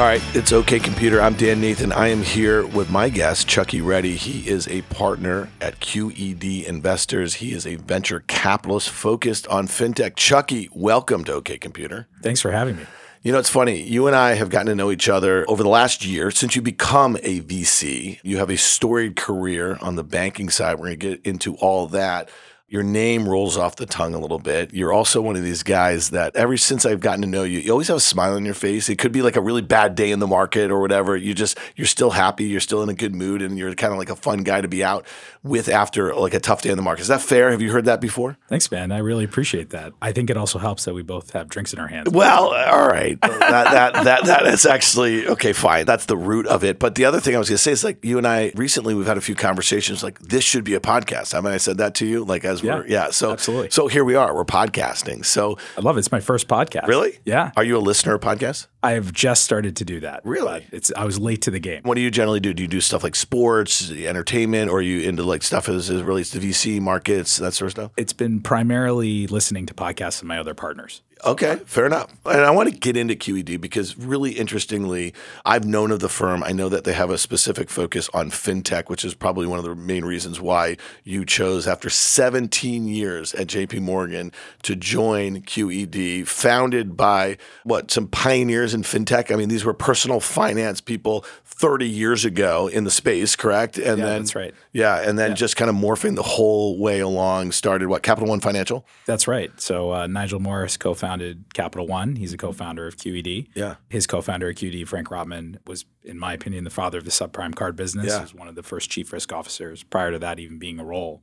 All right, it's OK Computer. I'm Dan Nathan. I am here with my guest, Chuckie Reddy. He is a partner at QED Investors. He is a venture capitalist focused on fintech. Chuckie, welcome to OK Computer. Thanks for having me. You know, it's funny. You and I have gotten to know each other over the last year since you become a VC. You have a storied career on the banking side. We're going to get into all that your name rolls off the tongue a little bit. You're also one of these guys that ever since I've gotten to know you, you always have a smile on your face. It could be like a really bad day in the market or whatever. You just you're still happy, you're still in a good mood, and you're kind of like a fun guy to be out with after like a tough day in the market. Is that fair? Have you heard that before? Thanks, man. I really appreciate that. I think it also helps that we both have drinks in our hands. Well, all right. that, that that that is actually okay, fine. That's the root of it. But the other thing I was gonna say is like you and I recently we've had a few conversations like this should be a podcast. I mean I said that to you like as Yeah. we're yeah. So Absolutely. So here we are. We're podcasting. So I love it. It's my first podcast. really? Yeah. Are you a listener of podcasts? I have just started to do that. Really? It's I was late to the game. What do you generally do? Do you do stuff like sports, entertainment, or are you into like stuff as it relates to VC markets, that sort of stuff? It's been primarily listening to podcasts of my other partners. Okay, fair enough. And I want to get into QED because, really interestingly, I've known of the firm. I know that they have a specific focus on fintech, which is probably one of the main reasons why you chose, after 17 years at JP Morgan, to join QED, founded by what, some pioneers in fintech? I mean, these were personal finance people 30 years ago in the space, correct? And Yeah, then, that's right. Yeah, and then just kind of morphing the whole way along, started what, Capital One Financial? That's right. So uh, Nigel Morris co-founded Capital One. He's a mm-hmm. co-founder of QED. Yeah. His co-founder at QED, Frank Rotman, was, in my opinion, the father of the subprime card business. Yeah. He was one of the first chief risk officers prior to that even being a role.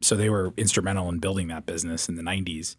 So they were instrumental in building that business in the 90s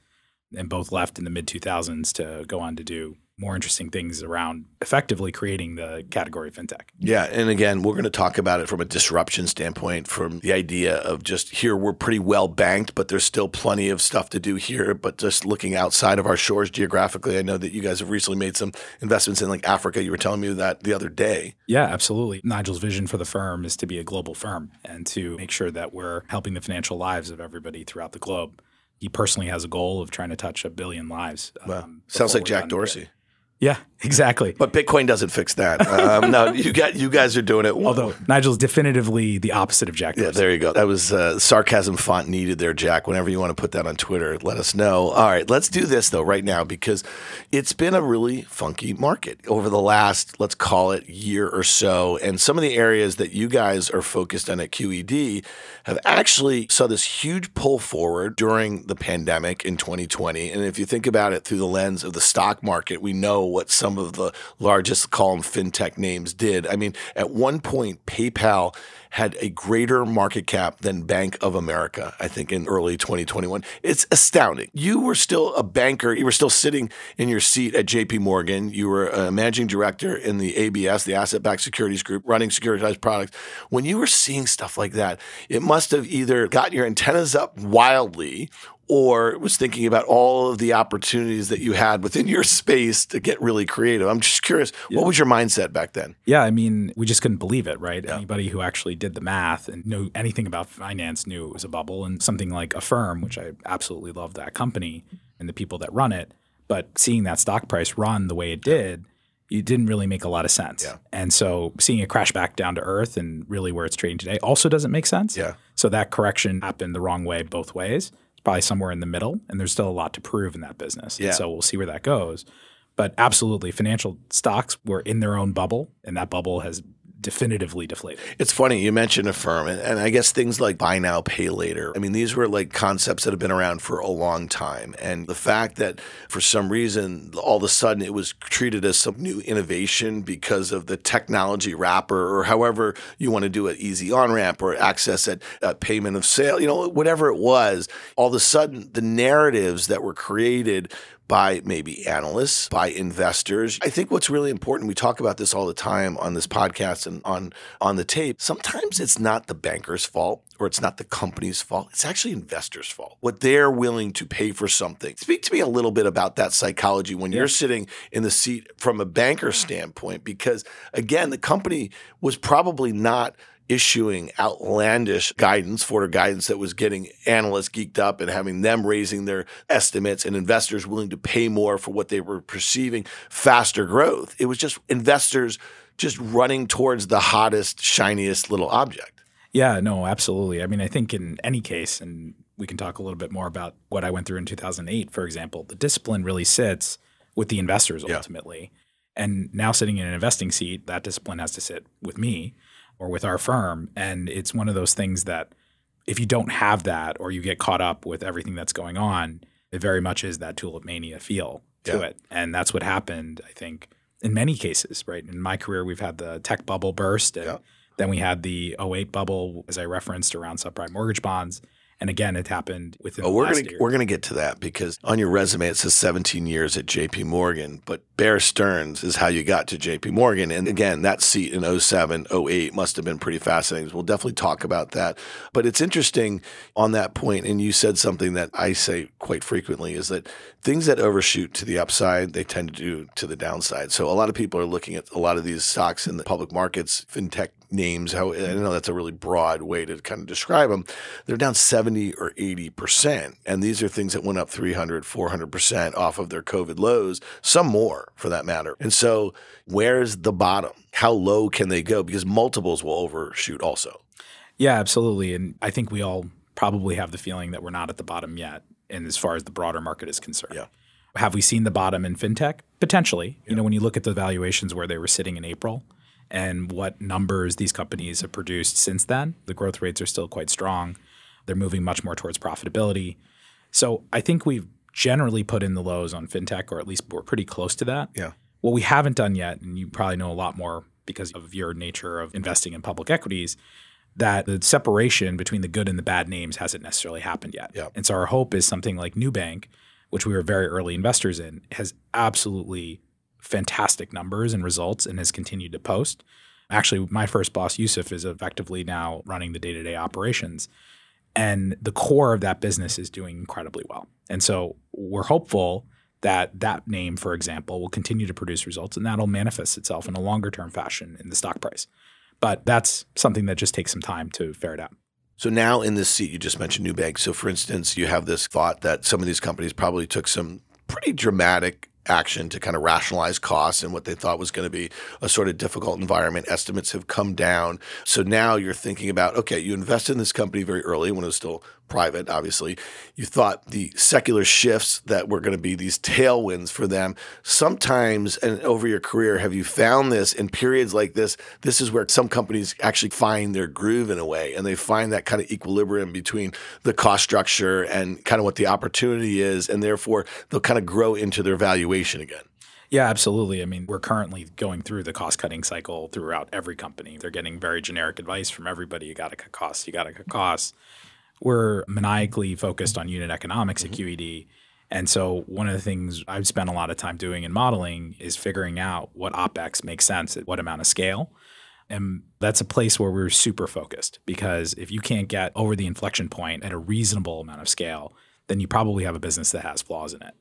and both left in the mid 2000s to go on to do more interesting things around effectively creating the category of fintech. Yeah, and again, we're going to talk about it from a disruption standpoint, from the idea of just here we're pretty well banked, but there's still plenty of stuff to do here. But just looking outside of our shores geographically, I know that you guys have recently made some investments in like Africa. You were telling me that the other day. Yeah, absolutely. Nigel's vision for the firm is to be a global firm and to make sure that we're helping the financial lives of everybody throughout the globe. He personally has a goal of trying to touch a billion lives. Wow, um, sounds like Jack. Dorsey. Yeah, exactly. But Bitcoin doesn't fix that. Um, no, you got you guys are doing it. Although Nigel's definitively the opposite of Jack Yeah, there you go. That was uh, sarcasm font needed there, Jack. Whenever you want to put that on Twitter, let us know. All right, let's do this though right now because it's been a really funky market over the last, let's call it, year or so. And some of the areas that you guys are focused on at QED have actually saw this huge pull forward during the pandemic in 2020. And if you think about it through the lens of the stock market, we know what some of the largest call them fintech names did. I mean, at one point, PayPal had a greater market cap than Bank of America, I think, in early 2021. It's astounding. You were still a banker. You were still sitting in your seat at JP Morgan. You were a managing director in the ABS, the Asset Backed Securities Group, running securitized products. When you were seeing stuff like that, it must have either got your antennas up wildly or was thinking about all of the opportunities that you had within your space to get really creative. I'm just curious, what was your mindset back then? Yeah, I mean, we just couldn't believe it, right? Anybody who actually did the math and knew anything about finance knew it was a bubble. And something like Affirm, which I absolutely love that company and the people that run it, but seeing that stock price run the way it did, it didn't really make a lot of sense. Yeah. And so seeing it crash back down to earth and really where it's trading today also doesn't make sense. Yeah. So that correction happened the wrong way both ways. It's probably somewhere in the middle, and there's still a lot to prove in that business. And Yeah. so we'll see where that goes. But absolutely, financial stocks were in their own bubble, and that bubble has definitively deflated. It's funny you mentioned Affirm, and, and I guess things like buy now, pay later. I mean, these were like concepts that have been around for a long time, and the fact that for some reason all of a sudden it was treated as some new innovation because of the technology wrapper, or however you want to do it, easy on ramp or access at uh, payment of sale, you know, whatever it was. All of a sudden, the narratives that were created by maybe analysts, by investors. I think what's really important, we talk about this all the time on this podcast and on on the tape. Sometimes it's not the banker's fault or it's not the company's fault. It's actually investors' fault. What they're willing to pay for something. Speak to me a little bit about that psychology when you're sitting in the seat from a banker standpoint because again, the company was probably not issuing outlandish guidance, forward guidance that was getting analysts geeked up and having them raising their estimates and investors willing to pay more for what they were perceiving faster growth. It was just investors just running towards the hottest, shiniest little object. Yeah, no, absolutely. I mean, I think in any case, and we can talk a little bit more about what I went through in 2008, for example, the discipline really sits with the investors ultimately. Yeah. And now sitting in an investing seat, that discipline has to sit with me or with our firm. And it's one of those things that if you don't have that or you get caught up with everything that's going on, it very much is that tulip mania feel to yeah. it. And that's what happened, I think, in many cases, right? In my career, we've had the tech bubble burst. And yeah. then we had the 08 bubble, as I referenced, around subprime mortgage bonds. And again, it happened within. Oh, we're gonna year. we're gonna get to that because on your resume it says 17 years at J.P. Morgan, but Bear Stearns is how you got to J.P. Morgan. And again, that seat in 07, 08 must have been pretty fascinating. We'll definitely talk about that. But it's interesting on that point, and you said something that I say quite frequently is that things that overshoot to the upside, they tend to do to the downside. So a lot of people are looking at a lot of these stocks in the public markets, fintech names. How I know that's a really broad way to kind of describe them. They're down 70 or 80 percent, and these are things that went up 300, 400 percent off of their COVID lows, some more for that matter. And so, where's the bottom? How low can they go? Because multiples will overshoot also. Yeah, absolutely. And I think we all probably have the feeling that we're not at the bottom yet. And as far as the broader market is concerned. Yeah. Have we seen the bottom in fintech? Potentially. Yeah. You know, when you look at the valuations where they were sitting in April and what numbers these companies have produced since then, the growth rates are still quite strong. They're moving much more towards profitability. So I think we've generally put in the lows on fintech, or at least we're pretty close to that. Yeah. What we haven't done yet, and you probably know a lot more because of your nature of investing in public equities, that the separation between the good and the bad names hasn't necessarily happened yet. Yeah. And so our hope is something like Nubank, which we were very early investors in, has absolutely fantastic numbers and results and has continued to post. Actually, my first boss, Yusuf, is effectively now running the day to day operations. And the core of that business is doing incredibly well. And so we're hopeful that that name, for example, will continue to produce results and that'll manifest itself in a longer term fashion in the stock price. But that's something that just takes some time to ferret out. So now in this seat, you just mentioned New Nubank. So for instance, you have this thought that some of these companies probably took some pretty dramatic action to kind of rationalize costs and what they thought was going to be a sort of difficult environment. Estimates have come down. So now you're thinking about okay, you invested in this company very early when it was still private, obviously. You thought the secular shifts that were going to be these tailwinds for them. Sometimes, and over your career, have you found this in periods like this? This is where some companies actually find their groove in a way, and they find that kind of equilibrium between the cost structure and kind of what the opportunity is, and therefore they'll kind of grow into their valuation again. Yeah, absolutely. I mean, we're currently going through the cost cutting cycle throughout every company. They're getting very generic advice from everybody. You got to cut costs. You got to cut costs we're maniacally focused on unit economics mm-hmm. at QED. And so one of the things I've spent a lot of time doing in modeling is figuring out what OPEX makes sense at what amount of scale. And that's a place where we're super focused because if you can't get over the inflection point at a reasonable amount of scale, then you probably have a business that has flaws in it.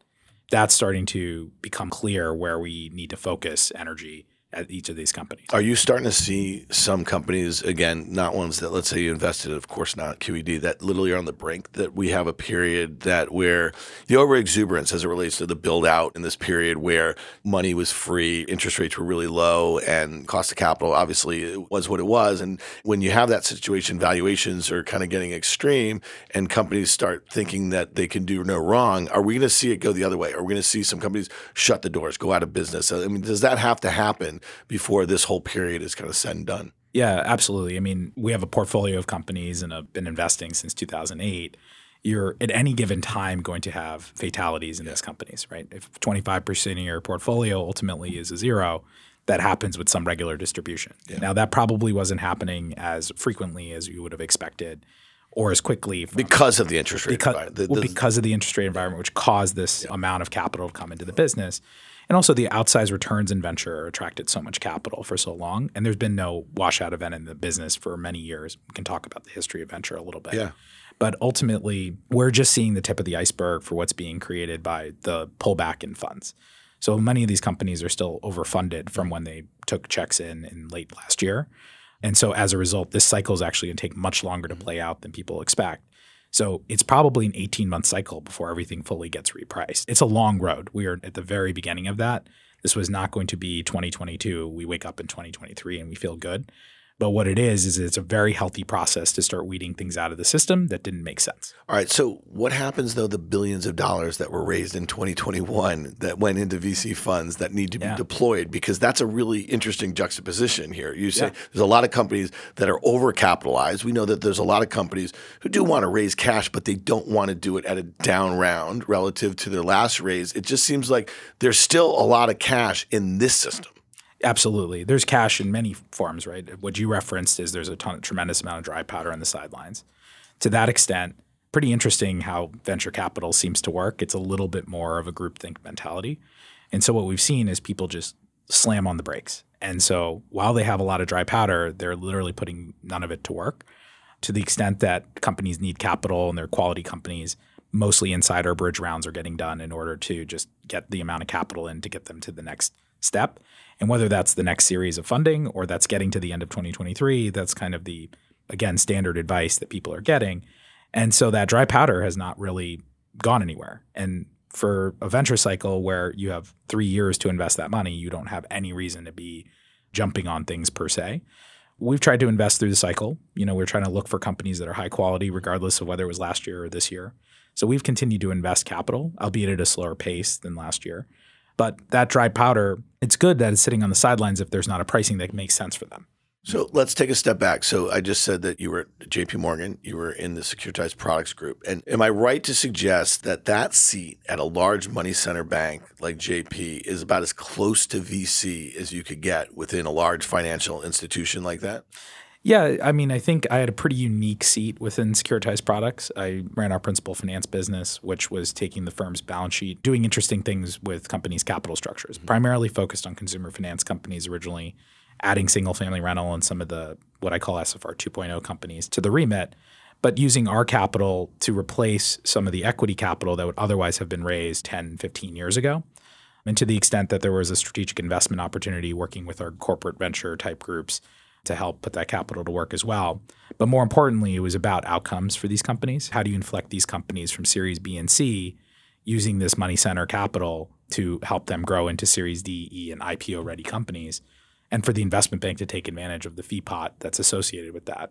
That's starting to become clear where we need to focus energy at each of these companies. Are you starting to see some companies, again, not ones that let's say you invested, of course not QED, that literally are on the brink, that we have a period that where the over exuberance as it relates to the build out in this period where money was free, interest rates were really low, and cost of capital obviously was what it was. And when you have that situation, valuations are kind of getting extreme and companies start thinking that they can do no wrong. Are we going to see it go the other way? Are we going to see some companies shut the doors, go out of business? I mean, does that have to happen? Before this whole period is kind of said and done. Yeah, absolutely. I mean, we have a portfolio of companies and have been investing since 2008. You're at any given time going to have fatalities in yeah. these companies, right? If 25% of your portfolio ultimately is a zero, that happens with some regular distribution. Yeah. Now, that probably wasn't happening as frequently as you would have expected or as quickly from, because of the interest rate because, environment. The, well, because of the interest rate environment, which caused this yeah. amount of capital to come into the business. And also the outsized returns in venture attracted so much capital for so long. And there's been no washout event in the business for many years. We can talk about the history of venture a little bit. Yeah. But ultimately, we're just seeing the tip of the iceberg for what's being created by the pullback in funds. So many of these companies are still overfunded from when they took checks in in late last year. And so as a result, this cycle is actually going to take much longer to mm-hmm. play out than people expect. So it's probably an 18 month cycle before everything fully gets repriced. It's a long road. We are at the very beginning of that. This was not going to be 2022. We wake up in 2023 and we feel good. But what it is is it's a very healthy process to start weeding things out of the system that didn't make sense. All right. So what happens though the billions of dollars that were raised in 2021 that went into VC funds that need to be yeah. deployed? Because that's a really interesting juxtaposition here. You say yeah. there's a lot of companies that are overcapitalized. We know that there's a lot of companies who do want to raise cash, but they don't want to do it at a down round relative to their last raise. It just seems like there's still a lot of cash in this system. Absolutely. There's cash in many forms, right? What you referenced is there's a ton, tremendous amount of dry powder on the sidelines. To that extent, pretty interesting how venture capital seems to work. It's a little bit more of a groupthink mentality. And so what we've seen is people just slam on the brakes. And so while they have a lot of dry powder, they're literally putting none of it to work. To the extent that companies need capital and they're quality companies, mostly insider bridge rounds are getting done in order to just get the amount of capital in to get them to the next step. And whether that's the next series of funding or that's getting to the end of 2023, that's kind of the, again, standard advice that people are getting. And so that dry powder has not really gone anywhere. And for a venture cycle where you have three years to invest that money, you don't have any reason to be jumping on things per se. We've tried to invest through the cycle. You know, we're trying to look for companies that are high quality, regardless of whether it was last year or this year. So we've continued to invest capital, albeit at a slower pace than last year. But that dry powder, it's good that it's sitting on the sidelines if there's not a pricing that makes sense for them. So let's take a step back. So I just said that you were at JP Morgan, you were in the securitized products group. And am I right to suggest that that seat at a large money center bank like JP is about as close to VC as you could get within a large financial institution like that? Yeah, I mean, I think I had a pretty unique seat within securitized products. I ran our principal finance business, which was taking the firm's balance sheet, doing interesting things with companies' capital structures, mm-hmm. primarily focused on consumer finance companies originally, adding single family rental and some of the what I call SFR 2.0 companies to the remit, but using our capital to replace some of the equity capital that would otherwise have been raised 10, 15 years ago. And to the extent that there was a strategic investment opportunity working with our corporate venture type groups to help put that capital to work as well. But more importantly, it was about outcomes for these companies. How do you inflect these companies from Series B and C using this money center capital to help them grow into Series D, E, and IPO ready companies? And for the investment bank to take advantage of the fee pot that's associated with that.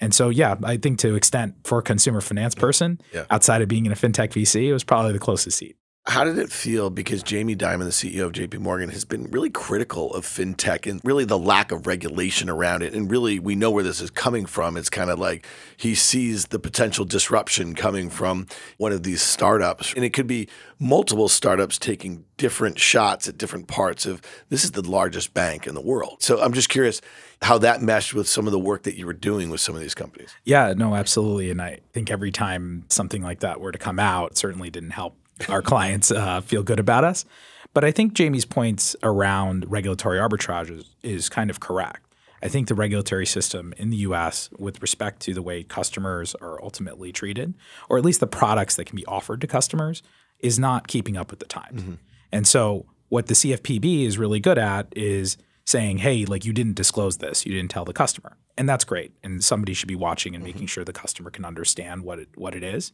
And so, yeah, I think to extent for a consumer finance person, yeah. outside of being in a fintech VC, it was probably the closest seat. How did it feel? Because Jamie Dimon, the CEO of JP Morgan, has been really critical of fintech and really the lack of regulation around it. And really, we know where this is coming from. It's kind of like he sees the potential disruption coming from one of these startups. And it could be multiple startups taking different shots at different parts of this is the largest bank in the world. So I'm just curious how that meshed with some of the work that you were doing with some of these companies. Yeah, no, absolutely. And I think every time something like that were to come out, certainly didn't help our clients uh, feel good about us. But I think Jamie's points around regulatory arbitrage is, is kind of correct. I think the regulatory system in the US, with respect to the way customers are ultimately treated, or at least the products that can be offered to customers, is not keeping up with the times. Mm-hmm. And so, what the CFPB is really good at is saying, hey, like you didn't disclose this, you didn't tell the customer. And that's great. And somebody should be watching and mm-hmm. making sure the customer can understand what it, what it is.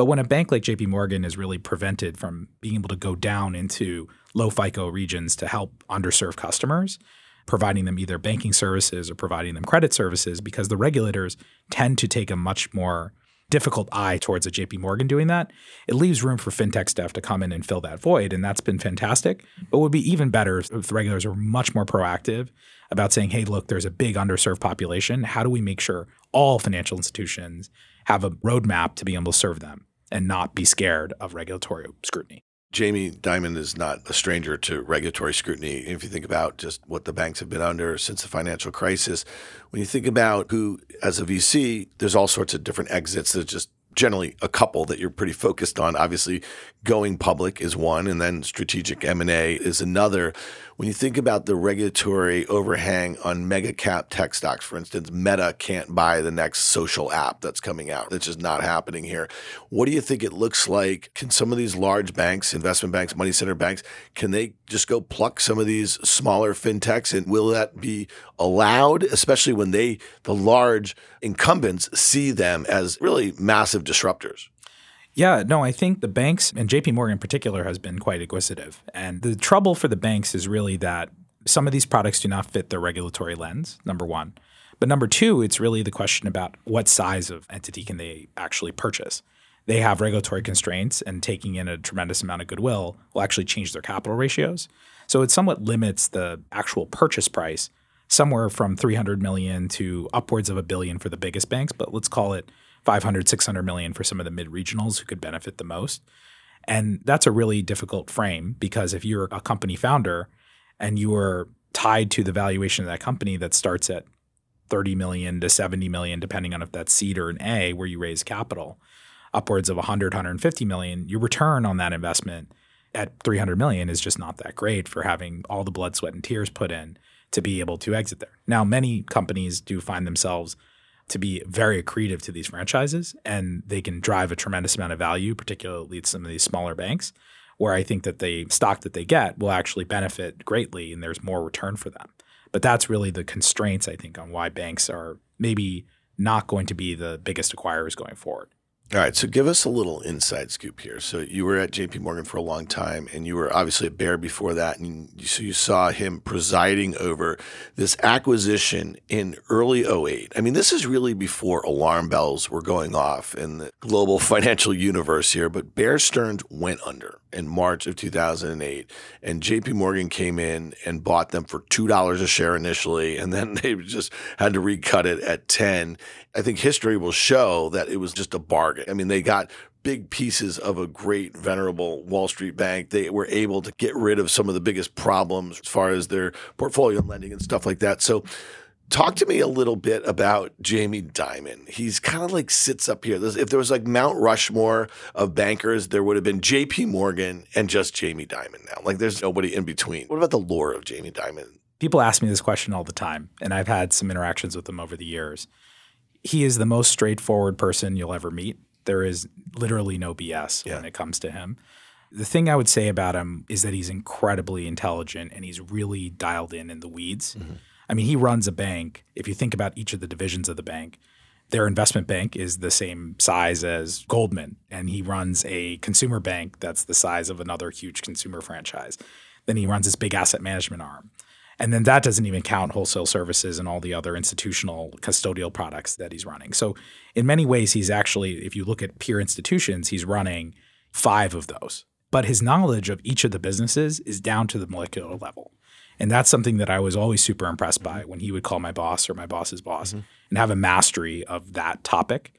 But when a bank like JP Morgan is really prevented from being able to go down into low FICO regions to help underserved customers, providing them either banking services or providing them credit services, because the regulators tend to take a much more difficult eye towards a JP Morgan doing that, it leaves room for fintech staff to come in and fill that void. And that's been fantastic. But would be even better if the regulators were much more proactive about saying, hey, look, there's a big underserved population. How do we make sure all financial institutions have a roadmap to be able to serve them and not be scared of regulatory scrutiny. Jamie Dimon is not a stranger to regulatory scrutiny. If you think about just what the banks have been under since the financial crisis, when you think about who, as a VC, there's all sorts of different exits There's just generally a couple that you're pretty focused on. Obviously, going public is one, and then strategic M&A is another. When you think about the regulatory overhang on mega cap tech stocks, for instance, Meta can't buy the next social app that's coming out. That's just not happening here. What do you think it looks like? Can some of these large banks, investment banks, money center banks, can they just go pluck some of these smaller fintechs? And will that be allowed, especially when they, the large incumbents, see them as really massive disruptors? Yeah, no, I think the banks and JP Morgan in particular has been quite acquisitive. And the trouble for the banks is really that some of these products do not fit their regulatory lens, number one. But number two, it's really the question about what size of entity can they actually purchase. They have regulatory constraints, and taking in a tremendous amount of goodwill will actually change their capital ratios. So it somewhat limits the actual purchase price somewhere from 300 million to upwards of a billion for the biggest banks, but let's call it 500, 600 million for some of the mid regionals who could benefit the most. And that's a really difficult frame because if you're a company founder and you are tied to the valuation of that company that starts at 30 million to 70 million, depending on if that's seed or an A where you raise capital, upwards of 100, 150 million, your return on that investment at 300 million is just not that great for having all the blood, sweat, and tears put in to be able to exit there. Now, many companies do find themselves to be very accretive to these franchises and they can drive a tremendous amount of value, particularly at some of these smaller banks, where I think that the stock that they get will actually benefit greatly and there's more return for them. But that's really the constraints, I think, on why banks are maybe not going to be the biggest acquirers going forward. All right, so give us a little inside scoop here. So you were at J.P. Morgan for a long time, and you were obviously at Bear before that, and you, so you saw him presiding over this acquisition in early 08. I mean, this is really before alarm bells were going off in the global financial universe here. But Bear Stearns went under in March of 2008, and J.P. Morgan came in and bought them for two dollars a share initially, and then they just had to recut it at 10. I think history will show that it was just a bargain. I mean, they got big pieces of a great, venerable Wall Street bank. They were able to get rid of some of the biggest problems as far as their portfolio lending and stuff like that. So, talk to me a little bit about Jamie Dimon. He's kind of like sits up here. If there was like Mount Rushmore of bankers, there would have been J.P. Morgan and just Jamie Dimon now. Like, there's nobody in between. What about the lore of Jamie Dimon? People ask me this question all the time, and I've had some interactions with him over the years he is the most straightforward person you'll ever meet. There is literally no BS yeah. when it comes to him. The thing I would say about him is that he's incredibly intelligent and he's really dialed in in the weeds. Mm-hmm. I mean, he runs a bank. If you think about each of the divisions of the bank, their investment bank is the same size as Goldman, and he runs a consumer bank that's the size of another huge consumer franchise. Then he runs his big asset management arm. And then that doesn't even count wholesale services and all the other institutional custodial products that he's running. So, in many ways, he's actually, if you look at peer institutions, he's running five of those. But his knowledge of each of the businesses is down to the molecular level. And that's something that I was always super impressed by when he would call my boss or my boss's boss mm-hmm. and have a mastery of that topic.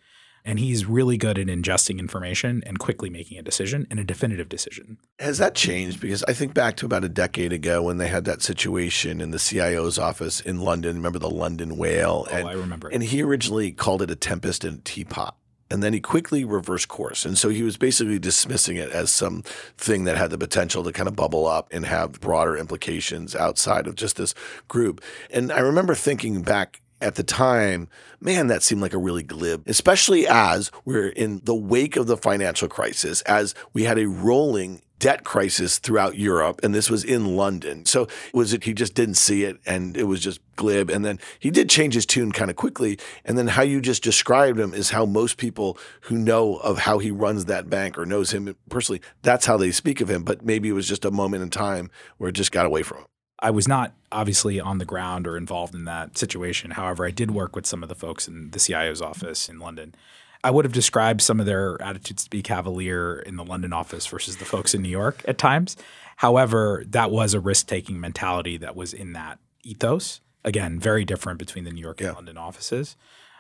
And he's really good at ingesting information and quickly making a decision and a definitive decision. Has that changed? Because I think back to about a decade ago when they had that situation in the CIO's office in London. Remember the London whale? Oh, and, I remember. And he originally called it a tempest in a teapot. And then he quickly reversed course. And so he was basically dismissing it as some thing that had the potential to kind of bubble up and have broader implications outside of just this group. And I remember thinking back at the time, man, that seemed like a really glib, especially as we're in the wake of the financial crisis, as we had a rolling debt crisis throughout Europe, and this was in London. So was it he just didn't see it and it was just glib? And then he did change his tune kind of quickly. And then how you just described him is how most people who know of how he runs that bank or knows him personally, that's how they speak of him. But maybe it was just a moment in time where it just got away from him. I was not obviously on the ground or involved in that situation. However, I did work with some of the folks in the CIO's office in London. I would have described some of their attitudes to be cavalier in the London office versus the folks in New York at times. However, that was a risk taking mentality that was in that ethos. Again, very different between the New York and yeah. London offices.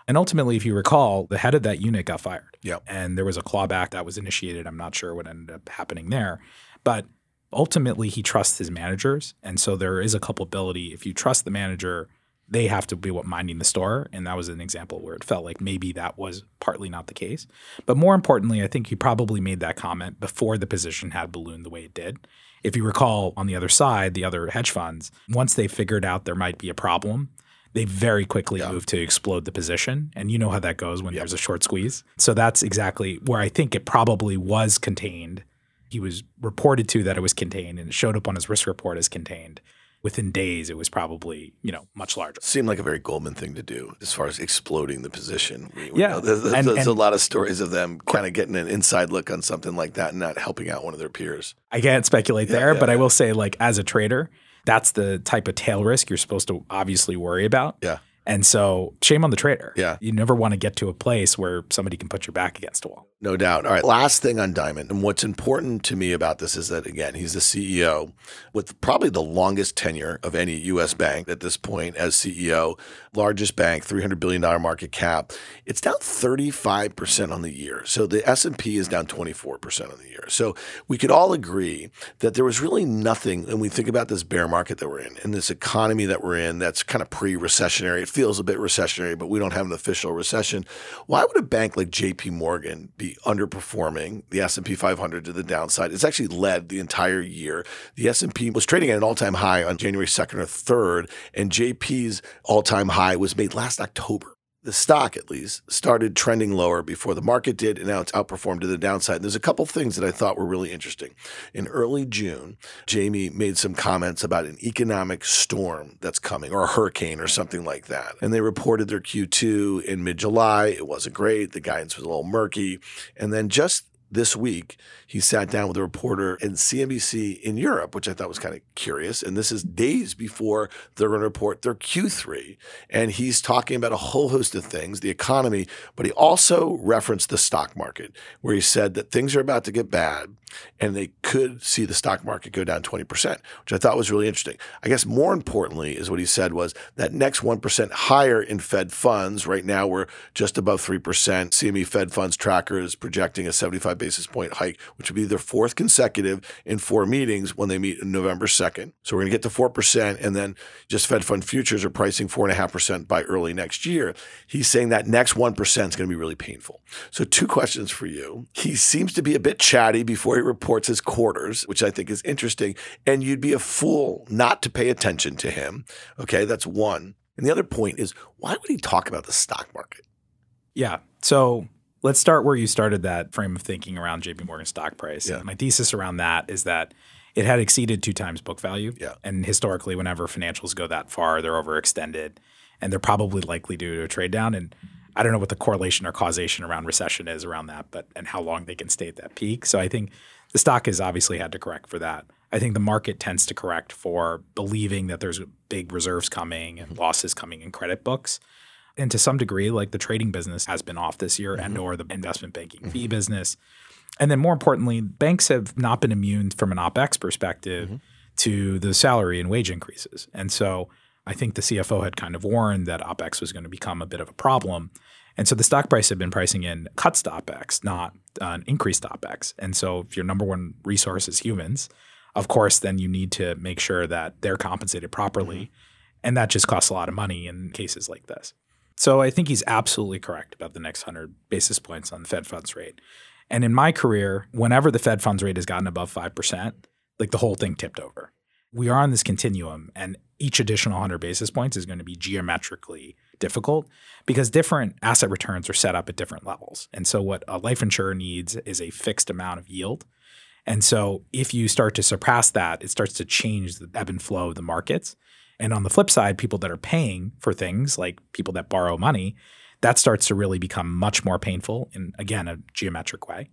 And ultimately, if you recall, the head of that unit got fired. Yep. And there was a clawback that was initiated. I'm not sure what ended up happening there. But ultimately he trusts his managers. And so there is a culpability. If you trust the manager, they have to be what minding the store. And that was an example where it felt like maybe that was partly not the case. But more importantly, I think he probably made that comment before the position had ballooned the way it did. If you recall, on the other side, the other hedge funds, once they figured out there might be a problem, they very quickly yeah. moved to explode the position. And you know how that goes when there's a short squeeze. So that's exactly where I think it probably was contained. He was reported to that it was contained and it showed up on his risk report as contained within days it was probably you know much larger. Seemed like a very Goldman thing to do as far as exploding the position. We, we yeah, there's, there's, and, there's and, a lot of stories of them kind of getting an inside look on something like that and not helping out one of their peers. I can't speculate yeah, there, yeah, but yeah. I will say like as a trader, that's the type of tail risk you're supposed to obviously worry about. Yeah. And so, shame on the trader. Yeah. You never want to get to a place where somebody can put your back against a wall. No doubt. All right. Last thing on Dimon. And what's important to me about this is that, again, he's the CEO with probably the longest tenure of any U.S. bank at this point as CEO, largest bank, $300 billion market cap. It's down 35% on the year. So the S&P is down 24% on the year. So we could all agree that there was really nothing, when we think about this bear market that we're in and this economy that we're in that's kind of pre-recessionary. Feels a bit recessionary, but we don't have an official recession. Why would a bank like JP Morgan be underperforming the S&P 500 to the downside. It's actually led the entire year. The S&P was trading at an all-time high on January 2nd or 3rd, and JP's all-time high was made last October the stock at least started trending lower before the market did and now it's outperformed to the downside. And there's a couple things that i thought were really interesting. In early june jamie made some comments about an economic storm that's coming or a hurricane or something like that. And they reported their q2 in mid-july. It wasn't great. The guidance was a little murky. And then just this week, he sat down with a reporter in CNBC in Europe, which I thought was kind of curious. And this is days before they're going to report their Q3. And he's talking about a whole host of things, the economy, but he also referenced the stock market, where he said that things are about to get bad and they could see the stock market go down 20%, which I thought was really interesting. I guess more importantly is what he said was that next 1% higher in Fed funds. Right now, we're just above 3%. CME Fed funds tracker is projecting a 75 basis point hike, which would be their fourth consecutive in four meetings when they meet on November 2nd. So we're going to get to 4%. And then just Fed fund futures are pricing 4.5% by early next year. He's saying that next 1% is going to be really painful. So, two questions for you. He seems to be a bit chatty before he reports his quarters, which I think is interesting. And you'd be a fool not to pay attention to him. Okay, that's one. And the other point is why would he talk about the stock market? Yeah. So let's start where you started that frame of thinking around JP Morgan stock price. Yeah. My thesis around that is that it had exceeded two times book value. Yeah. And historically, whenever financials go that far, they're overextended and they're probably likely due to a trade down. And I don't know what the correlation or causation around recession is around that, but and how long they can stay at that peak. So I think the stock has obviously had to correct for that. I think the market tends to correct for believing that there's big reserves coming and losses coming in credit books. And to some degree, like the trading business has been off this year mm-hmm. and or the investment banking mm-hmm. fee business. And then more importantly, banks have not been immune from an OPEX perspective mm-hmm. to the salary and wage increases. And so I think the CFO had kind of warned that OPEX was going to become a bit of a problem. And so the stock price had been pricing in cuts to OPEX, not uh, increased OPEX. And so if your number one resource is humans, of course, then you need to make sure that they're compensated properly. Mm-hmm. And that just costs a lot of money in cases like this. So I think he's absolutely correct about the next 100 basis points on the Fed funds rate. And in my career, whenever the Fed funds rate has gotten above 5%, like the whole thing tipped over. We are on this continuum, and each additional 100 basis points is going to be geometrically difficult because different asset returns are set up at different levels. And so, what a life insurer needs is a fixed amount of yield. And so, if you start to surpass that, it starts to change the ebb and flow of the markets. And on the flip side, people that are paying for things, like people that borrow money, that starts to really become much more painful in, again, a geometric way.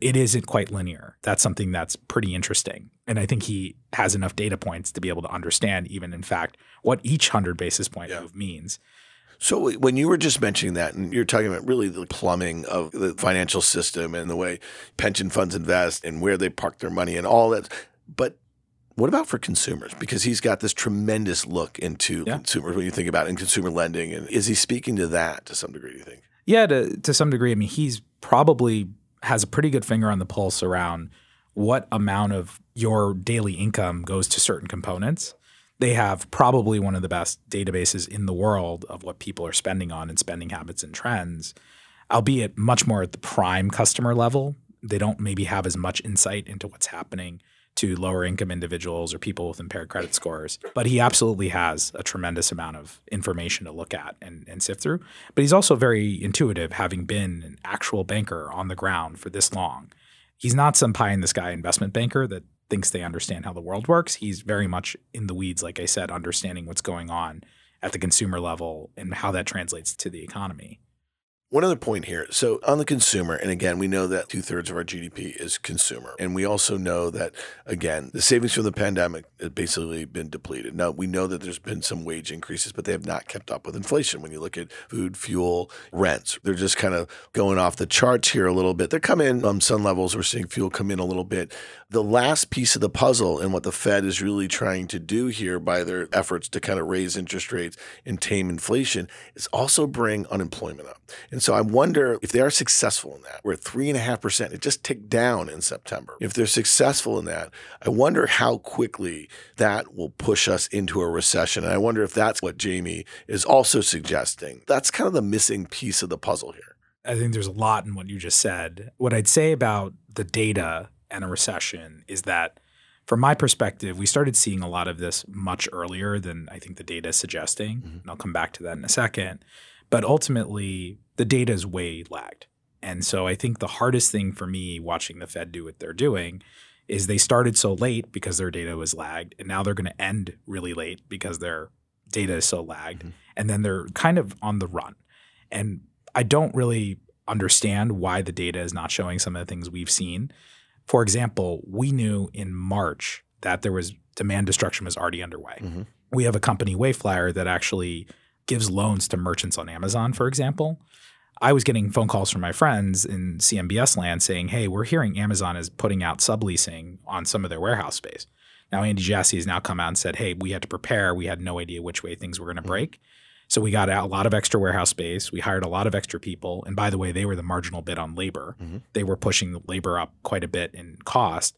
It isn't quite linear. That's something that's pretty interesting. And I think he has enough data points to be able to understand, even in fact, what each 100 basis point yeah. move means. So when you were just mentioning that, and you're talking about really the plumbing of the financial system and the way pension funds invest and where they park their money and all that, but what about for consumers? Because he's got this tremendous look into yeah. consumers when you think about it, in consumer lending, and is he speaking to that to some degree? Do you think? Yeah, to to some degree. I mean, he's probably has a pretty good finger on the pulse around what amount of your daily income goes to certain components They have probably one of the best databases in the world of what people are spending on and spending habits and trends, albeit much more at the prime customer level. They don't maybe have as much insight into what's happening to lower income individuals or people with impaired credit scores. But he absolutely has a tremendous amount of information to look at and, and sift through. But he's also very intuitive, having been an actual banker on the ground for this long. He's not some pie in the sky investment banker that thinks they understand how the world works. He's very much in the weeds, like I said, understanding what's going on at the consumer level and how that translates to the economy. One other point here. So, on the consumer, and again, we know that two thirds of our GDP is consumer. And we also know that, again, the savings from the pandemic have basically been depleted. Now, we know that there's been some wage increases, but they have not kept up with inflation. When you look at food, fuel, rents, they're just kind of going off the charts here a little bit. They're coming in on some levels. We're seeing fuel come in a little bit. The last piece of the puzzle and what the Fed is really trying to do here by their efforts to kind of raise interest rates and tame inflation is also bring unemployment up. So I wonder if they are successful in that. We're at three and a half percent. It just ticked down in September. If they're successful in that, I wonder how quickly that will push us into a recession. And I wonder if that's what Jamie is also suggesting. That's kind of the missing piece of the puzzle here. I think there's a lot in what you just said. What I'd say about the data and a recession is that from my perspective, we started seeing a lot of this much earlier than I think the data is suggesting. Mm-hmm. And I'll come back to that in a second. But ultimately, the data is way lagged. And so I think the hardest thing for me watching the Fed do what they're doing is they started so late because their data was lagged. And now they're going to end really late because their data is so lagged. Mm-hmm. And then they're kind of on the run. And I don't really understand why the data is not showing some of the things we've seen. For example, we knew in March that there was demand destruction was already underway. Mm-hmm. We have a company, Wayflyer, that actually gives loans to merchants on Amazon, for example. I was getting phone calls from my friends in CMBS land saying, hey, we're hearing Amazon is putting out subleasing on some of their warehouse space. Now, Andy Jassy has now come out and said, hey, we had to prepare. We had no idea which way things were going to mm-hmm. break. So we got a lot of extra warehouse space. We hired a lot of extra people. And by the way, they were the marginal bid on labor. Mm-hmm. They were pushing the labor up quite a bit in cost.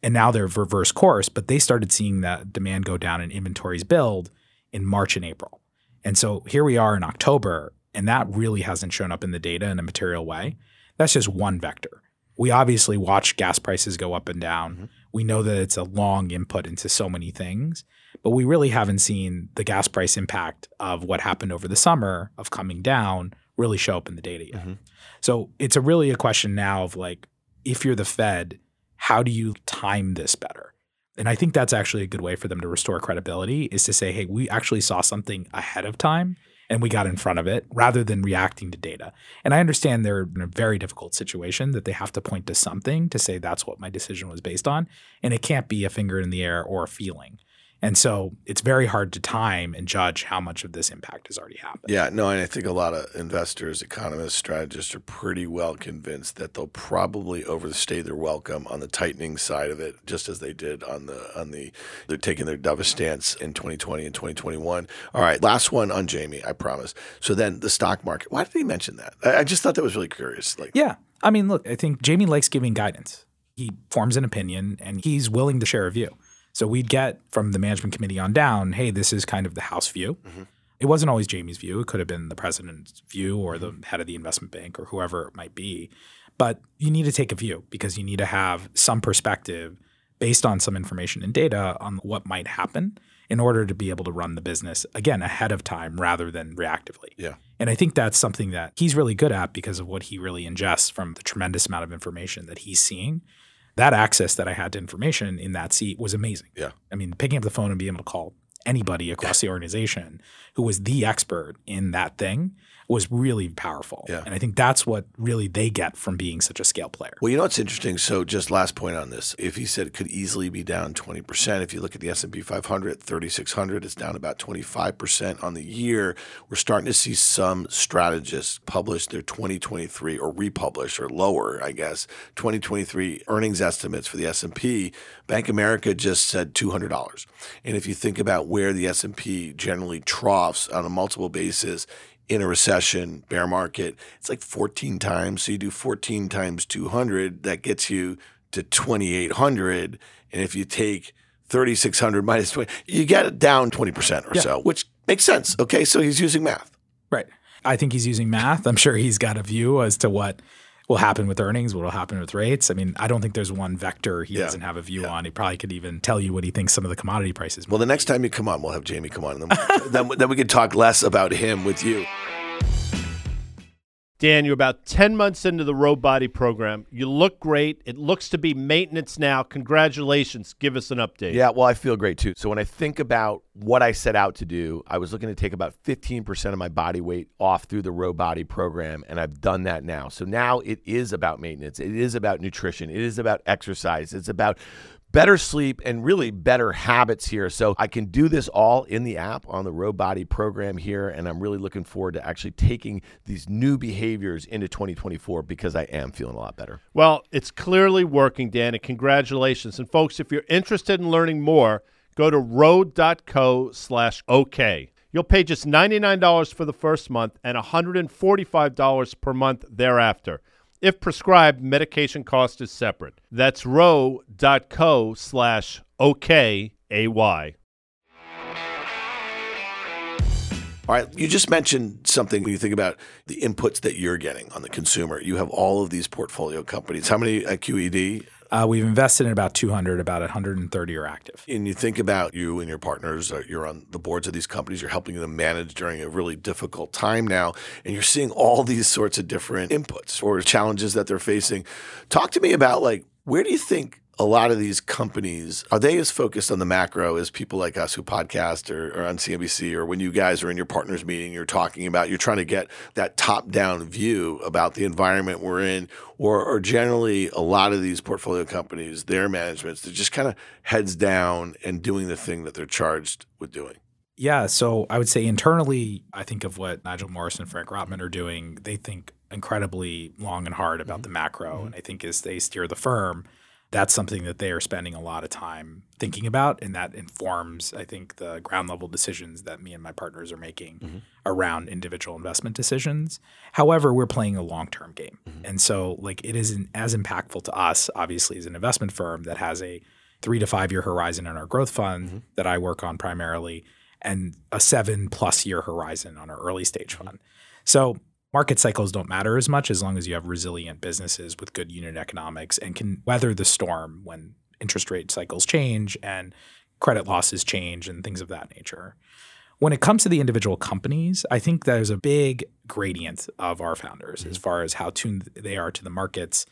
And now they're reverse course, but they started seeing that demand go down and inventories build in March and April. And so here we are in October, and that really hasn't shown up in the data in a material way. That's just one vector. We obviously watch gas prices go up and down. Mm-hmm. We know that it's a long input into so many things but we really haven't seen the gas price impact of what happened over the summer of coming down really show up in the data yet. Mm-hmm. So it's a really a question now of like, if you're the Fed, how do you time this better? And I think that's actually a good way for them to restore credibility is to say, hey, we actually saw something ahead of time and we got in front of it rather than reacting to data. And I understand they're in a very difficult situation that they have to point to something to say that's what my decision was based on. And it can't be a finger in the air or a feeling. And so it's very hard to time and judge how much of this impact has already happened. Yeah, no, and I think a lot of investors, economists, strategists are pretty well convinced that they'll probably overstay their welcome on the tightening side of it, just as they did on the on the they're taking their dovish stance in 2020 and 2021. All right, last one on Jamie, I promise. So then the stock market. Why did he mention that? I, I just thought that was really curious. Like, yeah, I mean, look, I think Jamie likes giving guidance. He forms an opinion and he's willing to share a view. So we'd get from the management committee on down, hey, this is kind of the house view. Mm-hmm. It wasn't always Jamie's view. It could have been the president's view or the head of the investment bank or whoever it might be. But you need to take a view because you need to have some perspective based on some information and data on what might happen in order to be able to run the business again ahead of time rather than reactively. Yeah. And I think that's something that he's really good at because of what he really ingests from the tremendous amount of information that he's seeing that access that I had to information in that seat was amazing. Yeah. I mean, picking up the phone and being able to call anybody across the organization who was the expert in that thing was really powerful. Yeah. And I think that's what really they get from being such a scale player. Well, you know what's interesting? So just last point on this. If he said it could easily be down 20%, if you look at the S&P 500, 3600, it's down about 25% on the year. We're starting to see some strategists publish their 2023 or republish or lower, I guess, 2023 earnings estimates for the S&P. Bank America just said $200. And if you think about where the S&P generally troughs on a multiple basis, in a recession, bear market, it's like 14 times. So you do 14 times 200, that gets you to 2,800. And if you take 3,600 minus 20, you get it down 20% or Yeah. so, which makes sense. Okay. So he's using math. Right. I think he's using math. I'm sure he's got a view as to what will happen with earnings, what will happen with rates. I mean, I don't think there's one vector he Yeah. doesn't have a view on. He probably could even tell you what he thinks some of the commodity prices. Well, the next time you come on, we'll have Jamie come on. And then, then, then we can talk less about him with you. Dan, you're about 10 months into the Ro Body program. You look great. It looks to be maintenance now. Congratulations. Give us an update. Yeah, well, I feel great too. So when I think about what I set out to do, I was looking to take about 15% of my body weight off through the Ro Body program, and I've done that now. So now it is about maintenance. It is about nutrition. It is about exercise. It's about better sleep and really better habits here. So I can do this all in the app on the Ro Body program here, and I'm really looking forward to actually taking these new behaviors into 2024 because I am feeling a lot better. Well, it's clearly working, Dan, and congratulations. And folks, if you're interested in learning more, go to ro.co slash OK. You'll pay just $99 for the first month and $145 per month thereafter. If prescribed, medication cost is separate. That's ro.co slash OKAY. All right. You just mentioned something when you think about the inputs that you're getting on the consumer. You have all of these portfolio companies. How many at QED? Uh, we've invested in about 200, about 130 are active. And you think about you and your partners, uh, you're on the boards of these companies, you're helping them manage during a really difficult time now, and you're seeing all these sorts of different inputs or challenges that they're facing. Talk to me about like, where do you think a lot of these companies are they as focused on the macro as people like us who podcast or, or on CNBC or when you guys are in your partners meeting, you're talking about you're trying to get that top down view about the environment we're in, or, or generally a lot of these portfolio companies, their managements, they're just kind of heads down and doing the thing that they're charged with doing. Yeah, so I would say internally, I think of what Nigel Morris and Frank Rotman are doing. They think incredibly long and hard about mm-hmm. the macro, mm-hmm. and I think as they steer the firm, that's something that they are spending a lot of time thinking about, and that informs, I think, the ground level decisions that me and my partners are making mm-hmm. around individual investment decisions. However, we're playing a long term game, mm-hmm. and so like it isn't as impactful to us, obviously, as an investment firm that has a three to five year horizon in our growth fund mm-hmm. that I work on primarily, and a seven plus year horizon on our early stage fund. So market cycles don't matter as much as long as you have resilient businesses with good unit economics and can weather the storm when interest rate cycles change and credit losses change and things of that nature. When it comes to the individual companies, I think there's a big gradient of our founders mm-hmm. as far as how tuned they are to the markets.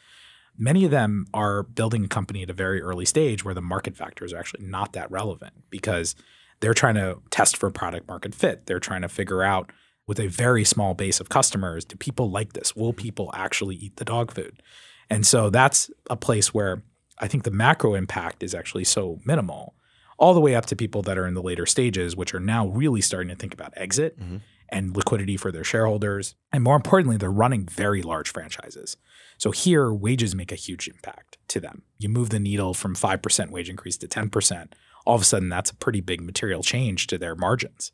Many of them are building a company at a very early stage where the market factors are actually not that relevant because they're trying to test for product market fit. They're trying to figure out with a very small base of customers, do people like this? Will mm-hmm. people actually eat the dog food? And so that's a place where I think the macro impact is actually so minimal, all the way up to people that are in the later stages, which are now really starting to think about exit mm-hmm. and liquidity for their shareholders. And more importantly, they're running very large franchises. So here, wages make a huge impact to them. You move the needle from 5% wage increase to 10%, all of a sudden, that's a pretty big material change to their margins.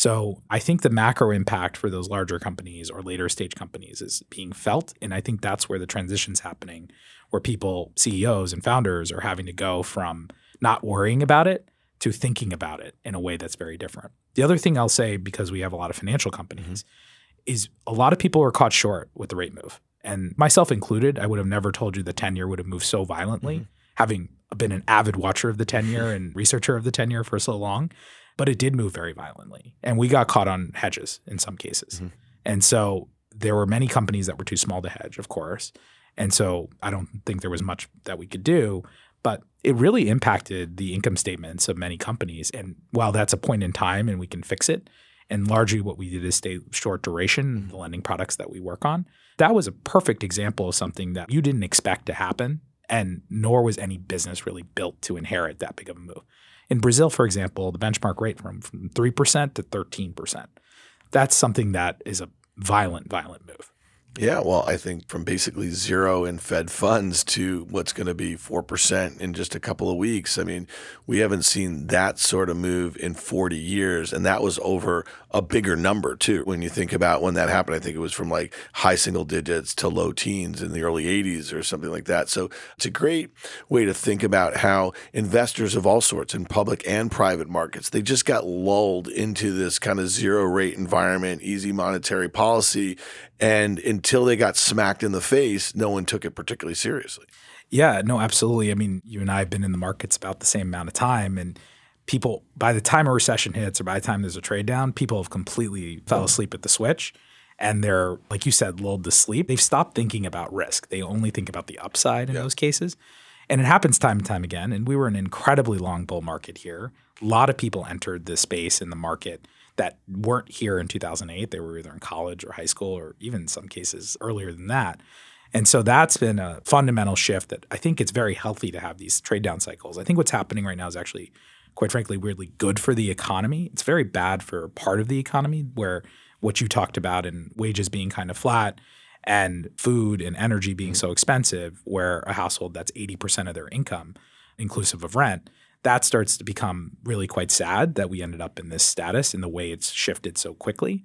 So I think the macro impact for those larger companies or later stage companies is being felt. And I think that's where the transition's happening, where people, CEOs and founders are having to go from not worrying about it to thinking about it in a way that's very different. The other thing I'll say, because we have a lot of financial companies, mm-hmm. is a lot of people are caught short with the rate move. And myself included, I would have never told you the 10 year would have moved so violently, mm-hmm. having been an avid watcher of the 10 year and researcher of the 10 year for so long. But it did move very violently. And we got caught on hedges in some cases. Mm-hmm. And so there were many companies that were too small to hedge, of course. And so I don't think there was much that we could do. But it really impacted the income statements of many companies. And while that's a point in time and we can fix it, and largely what we did is stay short duration, mm-hmm. the lending products that we work on, that was a perfect example of something that you didn't expect to happen. And nor was any business really built to inherit that big of a move. In Brazil, for example, the benchmark rate from, from 3% to 13%. That's something that is a violent, violent move. Yeah, well, I think from basically zero in Fed funds to what's going to be 4% in just a couple of weeks. I mean, we haven't seen that sort of move in 40 years. And that was over a bigger number, too. When you think about when that happened, I think it was from like high single digits to low teens in the early 80s or something like that. So it's a great way to think about how investors of all sorts in public and private markets, they just got lulled into this kind of zero rate environment, easy monetary policy. And until they got smacked in the face, no one took it particularly seriously. Yeah, no, absolutely. I mean, you and I have been in the markets about the same amount of time. And people, by the time a recession hits or by the time there's a trade down, people have completely fell mm-hmm. asleep at the switch. And they're, like you said, lulled to sleep. They've stopped thinking about risk. They only think about the upside in yeah. those cases. And it happens time and time again. And we were in an incredibly long bull market here. A lot of people entered the space in the market that weren't here in 2008. They were either in college or high school or even in some cases earlier than that. And so that's been a fundamental shift that I think it's very healthy to have these trade down cycles. I think what's happening right now is actually, quite frankly, weirdly good for the economy. It's very bad for part of the economy where what you talked about and wages being kind of flat and food and energy being mm-hmm. so expensive, where a household that's 80% of their income, inclusive of rent, that starts to become really quite sad that we ended up in this status in the way it's shifted so quickly.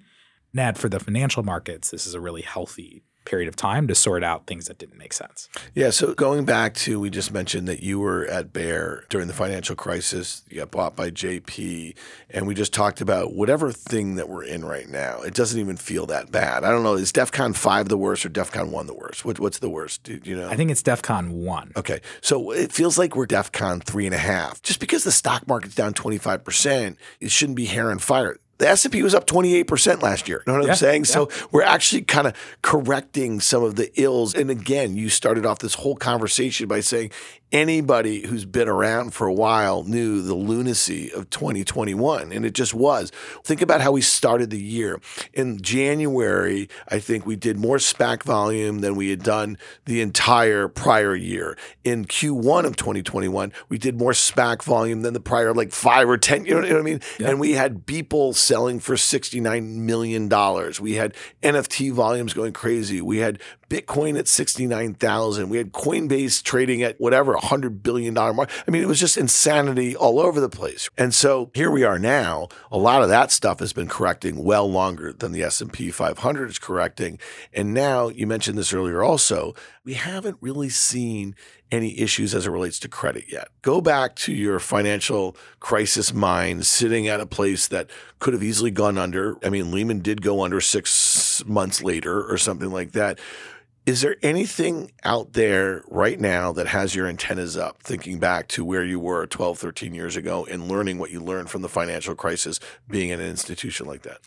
Ned, for the financial markets, this is a really healthy period of time to sort out things that didn't make sense. Yeah. So going back to, we just mentioned that you were at Bear during the financial crisis. You got bought by JP, and we just talked about whatever thing that we're in right now. It doesn't even feel that bad. I don't know. Is DEFCON five the worst or DEFCON one the worst? What, what's the worst? Do you know? I think it's DEFCON one. Okay. So it feels like we're and a half. Just because the stock market's down twenty five percent, it shouldn't be hair and fire the S&P was up 28% last year. You know what yeah, I'm saying? Yeah. So we're actually kind of correcting some of the ills. And again, you started off this whole conversation by saying anybody who's been around for a while knew the lunacy of 2021 and it just was. Think about how we started the year. In january i think we did more spac volume than we had done the entire prior year. In q1 of 2021 we did more spac volume than the prior like 5 or 10 you know, what i mean? Yeah. and we had people selling for 69 million dollars. We had nft volumes going crazy. We had Bitcoin at 69,000. We had Coinbase trading at whatever, a $100 billion mark. I mean, it was just insanity all over the place. And so here we are now. A lot of that stuff has been correcting well longer than the S&P 500 is correcting. And now, you mentioned this earlier also, we haven't really seen any issues as it relates to credit yet. Go back to your financial crisis mind sitting at a place that could have easily gone under. I mean, Lehman did go under six months later or something like that. Is there anything out there right now that has your antennas up, thinking back to where you were 12, 13 years ago and learning what you learned from the financial crisis being in an institution like that?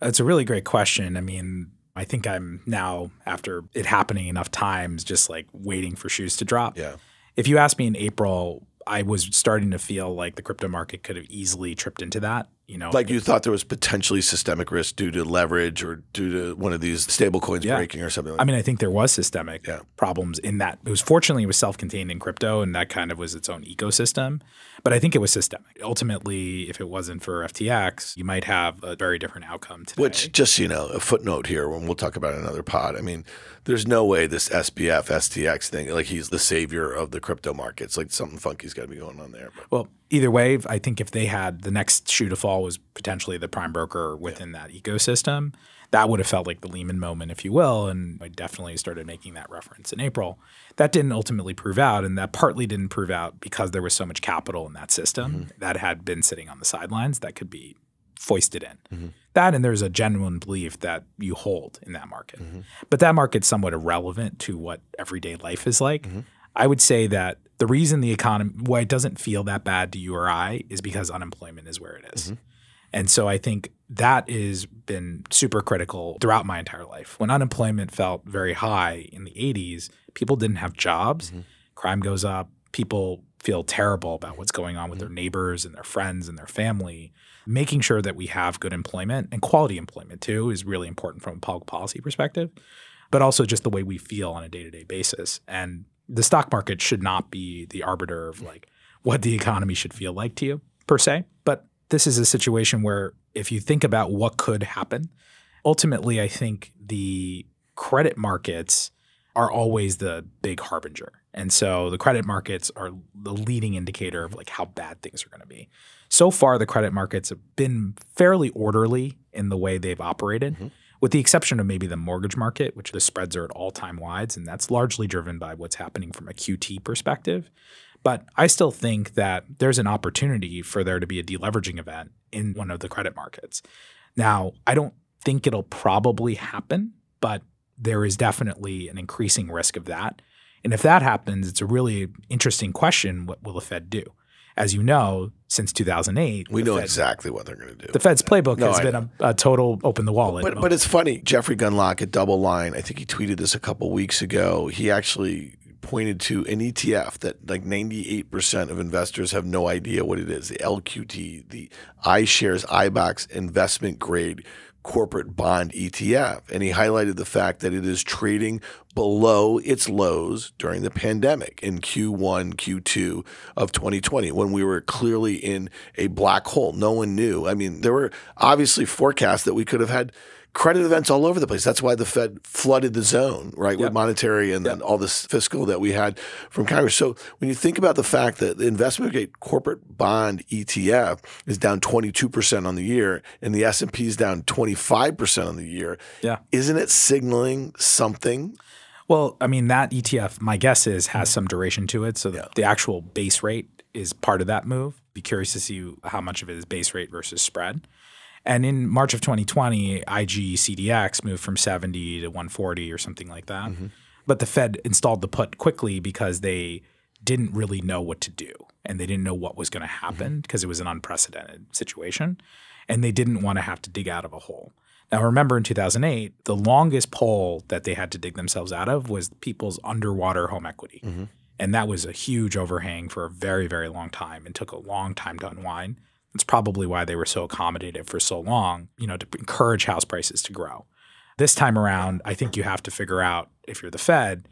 That's a really great question. I mean, I think I'm now, after it happening enough times, just like waiting for shoes to drop. Yeah. If you asked me in April, I was starting to feel like the crypto market could have easily tripped into that you know, like you thought there was potentially systemic risk due to leverage or due to one of these stable coins yeah. breaking or something. Like I mean, I think there was systemic yeah. problems in that. It was fortunately it was self-contained in crypto, and that kind of was its own ecosystem. But I think it was systemic. Ultimately, if it wasn't for FTX, you might have a very different outcome today. Which, just you know, a footnote here when we'll talk about another pod. I mean, there's no way this SBF FTX thing, like he's the savior of the crypto markets. Like something funky's got to be going on there. But. Well, either way, I think if they had the next shoe to fall was potentially the prime broker within yeah. that ecosystem, that would have felt like the Lehman moment, if you will. And I definitely started making that reference in April. That didn't ultimately prove out, and that partly didn't prove out because there was so much capital in that system mm-hmm. that had been sitting on the sidelines that could be foisted in. Mm-hmm. That and there's a genuine belief that you hold in that market. Mm-hmm. But that market's somewhat irrelevant to what everyday life is like. I would say that the reason the economy why it doesn't feel that bad to you or I is because unemployment is where it is. Mm-hmm. And so I think that has been super critical throughout my entire life. When unemployment felt very high in the 80s, people didn't have jobs, mm-hmm. crime goes up, people feel terrible about what's going on with mm-hmm. their neighbors and their friends and their family. Making sure that we have good employment and quality employment too is really important from a public policy perspective, but also just the way we feel on a day to day basis. And the stock market should not be the arbiter of like what the economy should feel like to you per se. But this is a situation where if you think about what could happen, ultimately, I think the credit markets are always the big harbinger. And so the credit markets are the leading indicator of like how bad things are going to be. So far, the credit markets have been fairly orderly in the way they've operated, mm-hmm. With the exception of maybe the mortgage market, which the spreads are at all time wides. And that's largely driven by what's happening from a QT perspective. But I still think that there's an opportunity for there to be a deleveraging event in one of the credit markets. Now, I don't think it'll probably happen, but there is definitely an increasing risk of that. And if that happens, it's a really interesting question what will the Fed do? As you know, since 2008, we know Fed, exactly what they're going to do. The Fed's playbook no, has I been a, a, total open the wallet. But, but it's funny. Jeffrey Gundlach at DoubleLine, I think he tweeted this a couple weeks ago. He actually pointed to an ETF that like 98% of investors have no idea what it is the LQD, the iShares iBoxx investment grade corporate bond ETF. And he highlighted the fact that it is trading below its lows during the pandemic in Q1, Q2 of 2020, when we were clearly in a black hole. No one knew. I mean, there were obviously forecasts that we could have had credit events all over the place. That's why the Fed flooded the zone, right, yep. with monetary and yep. then all this fiscal that we had from Congress. So when you think about the fact that the investment grade corporate bond ETF is down 22% on the year and the S&P is down 25% on the year, yeah. isn't it signaling something? Well, I mean, that ETF, my guess is, has mm. some duration to it. So yeah. the actual base rate is part of that move. Be curious to see how much of it is base rate versus spread. And in March of 2020, IG CDX moved from 70 to 140 or something like that. Mm-hmm. But the Fed installed the put quickly because they didn't really know what to do and they didn't know what was going to happen because mm-hmm. it was an unprecedented situation and they didn't want to have to dig out of a hole. Now, remember in 2008, the longest pole that they had to dig themselves out of was people's underwater home equity. Mm-hmm. And that was a huge overhang for a very, very long time and took a long time to unwind. It's probably why they were so accommodative for so long, you know, to encourage house prices to grow. This time around, I think you have to figure out if you're the Fed,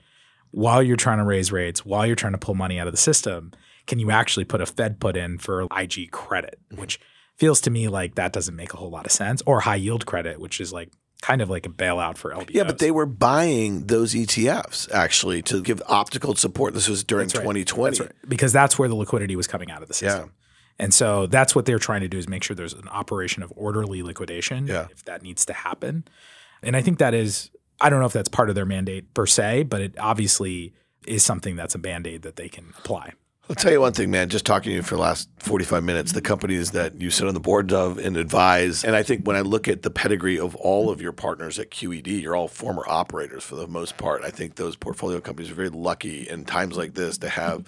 while you're trying to raise rates, while you're trying to pull money out of the system, can you actually put a Fed put in for IG credit, mm-hmm. which feels to me like that doesn't make a whole lot of sense, or high yield credit, which is like kind of like a bailout for LBOs. Yeah, but they were buying those ETFs actually to give optical support. This was during that's right. 2020. That's right. Because that's where the liquidity was coming out of the system. Yeah. And so that's what they're trying to do is make sure there's an operation of orderly liquidation yeah. if that needs to happen. And I think that is I don't know if that's part of their mandate per se, but it obviously is something that's a band-aid that they can apply. I'll tell you one thing, man. Just talking to you for the last 45 minutes, the companies that you sit on the boards of and advise, and I think when I look at the pedigree of all of your partners at QED, you're all former operators for the most part. I think those portfolio companies are very lucky in times like this to have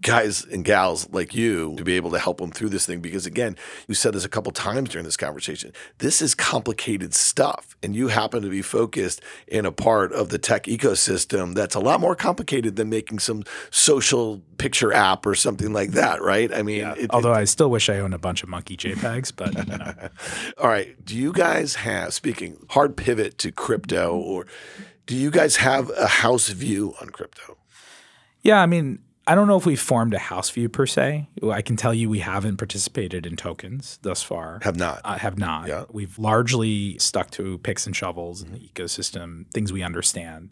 guys and gals like you to be able to help them through this thing. Because again, you said this a couple times during this conversation. This is complicated stuff, and you happen to be focused in a part of the tech ecosystem that's a lot more complicated than making some social picture app or something like that, right? I mean, yeah. it, although it, I still wish I owned a bunch of monkey JPEGs, but all right. Do you guys have speaking hard pivot to crypto, or do you guys have a house view on crypto? Yeah, I mean, I don't know if we've formed a house view per se. I can tell you we haven't participated in tokens thus far. Have not. Uh, have not. Yeah. We've largely stuck to picks and shovels mm-hmm. in the ecosystem, things we understand,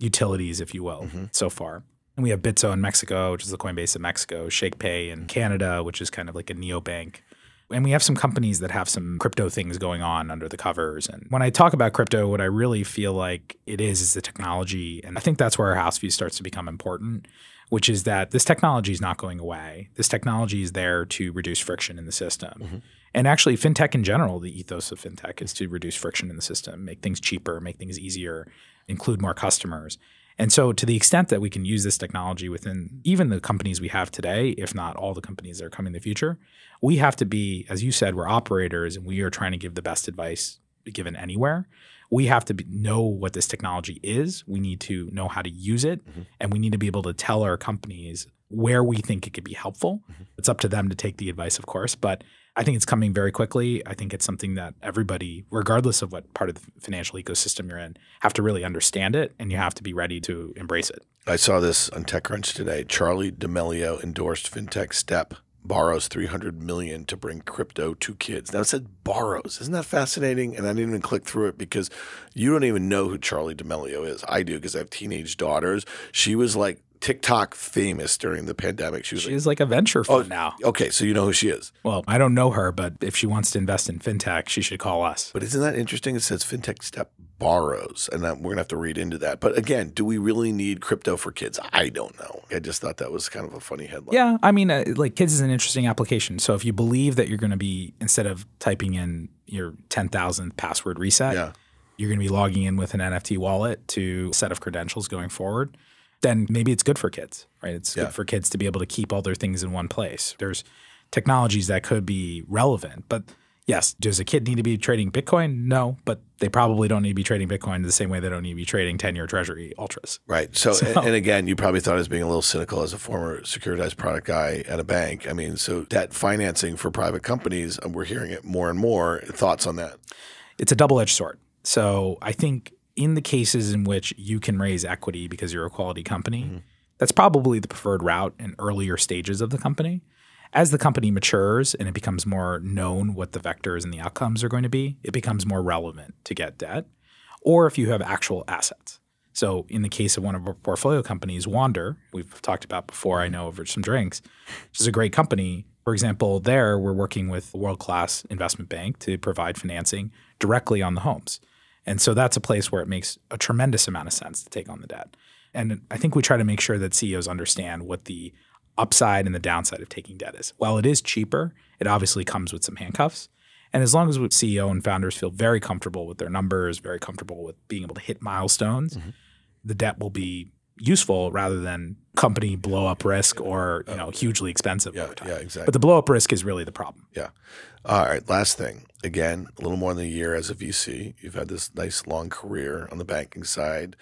utilities, if you will, mm-hmm. so far. And we have Bitso in Mexico, which is the Coinbase of Mexico, ShakePay in Canada, which is kind of like a neobank. And we have some companies that have some crypto things going on under the covers. And when I talk about crypto, what I really feel like it is is the technology. And I think that's where our house view starts to become important, which is that this technology is not going away. This technology is there to reduce friction in the system. Mm-hmm. And actually, fintech in general, the ethos of fintech is to reduce friction in the system, make things cheaper, make things easier, include more customers. And so, to the extent that we can use this technology within even the companies we have today, if not all the companies that are coming in the future, we have to be, as you said, we're operators and we are trying to give the best advice given anywhere. We have to be, know what this technology is. We need to know how to use it. Mm-hmm. And we need to be able to tell our companies where we think it could be helpful. Mm-hmm. It's up to them to take the advice, of course. But I think it's coming very quickly. I think it's something that everybody, regardless of what part of the financial ecosystem you're in, have to really understand it and you have to be ready to embrace it. I saw this on TechCrunch today. Charlie D'Amelio endorsed fintech Step borrows 300 million to bring crypto to kids. Now it said borrows. Isn't that fascinating? And I didn't even click through it because you don't even know who Charlie D'Amelio is. I do because I have teenage daughters. She was like TikTok famous during the pandemic. She was She's like a venture Oh, fund now. okay, so you know who she is. Well, I don't know her, but if she wants to invest in fintech, she should call us. But isn't that interesting? It says fintech step borrows, and that, we're gonna have to read into that. But again, do we really need crypto for kids? I don't know. I just thought that was kind of a funny headline. Yeah, I mean, uh, like kids is an interesting application. So if you believe that you're going to be instead of typing in your ten thousandth password reset, Yeah. you're going to be logging in with an NFT wallet to set of credentials going forward. Then maybe it's good for kids, right? It's Yeah. good for kids to be able to keep all their things in one place. There's technologies that could be relevant, but yes, does a kid need to be trading Bitcoin? No, but they probably don't need to be trading Bitcoin the same way they don't need to be trading ten year Treasury ultras. Right. So, So- and, and again, you probably thought I was being a little cynical as a former securitized product guy at a bank. I mean, so debt financing for private companies, we're hearing it more and more. Thoughts on that? it's a double edged sword. So I think in the cases in which you can raise equity because you're a quality company, mm-hmm. that's probably the preferred route in earlier stages of the company. As the company matures and it becomes more known what the vectors and the outcomes are going to be, it becomes more relevant to get debt. Or if you have actual assets. So in the case of one of our portfolio companies, Wander, we've talked about before, I mm-hmm. know over some drinks, which is a great company. For example, there we're working with a world-class investment bank to provide financing directly on the homes. And so that's a place where it makes a tremendous amount of sense to take on the debt. And I think we try to make sure that CEOs understand what the upside and the downside of taking debt is. While it is cheaper, it obviously comes with some handcuffs. And as long as CEO and founders feel very comfortable with their numbers, very comfortable with being able to hit milestones, mm-hmm. the debt will be useful rather than company blow up risk or you know hugely expensive Yeah, over time. yeah, exactly. But the blow up risk is really the problem. Yeah. All right. Last thing. Again, a little more than a year as a VC. You've had this nice long career on the banking side.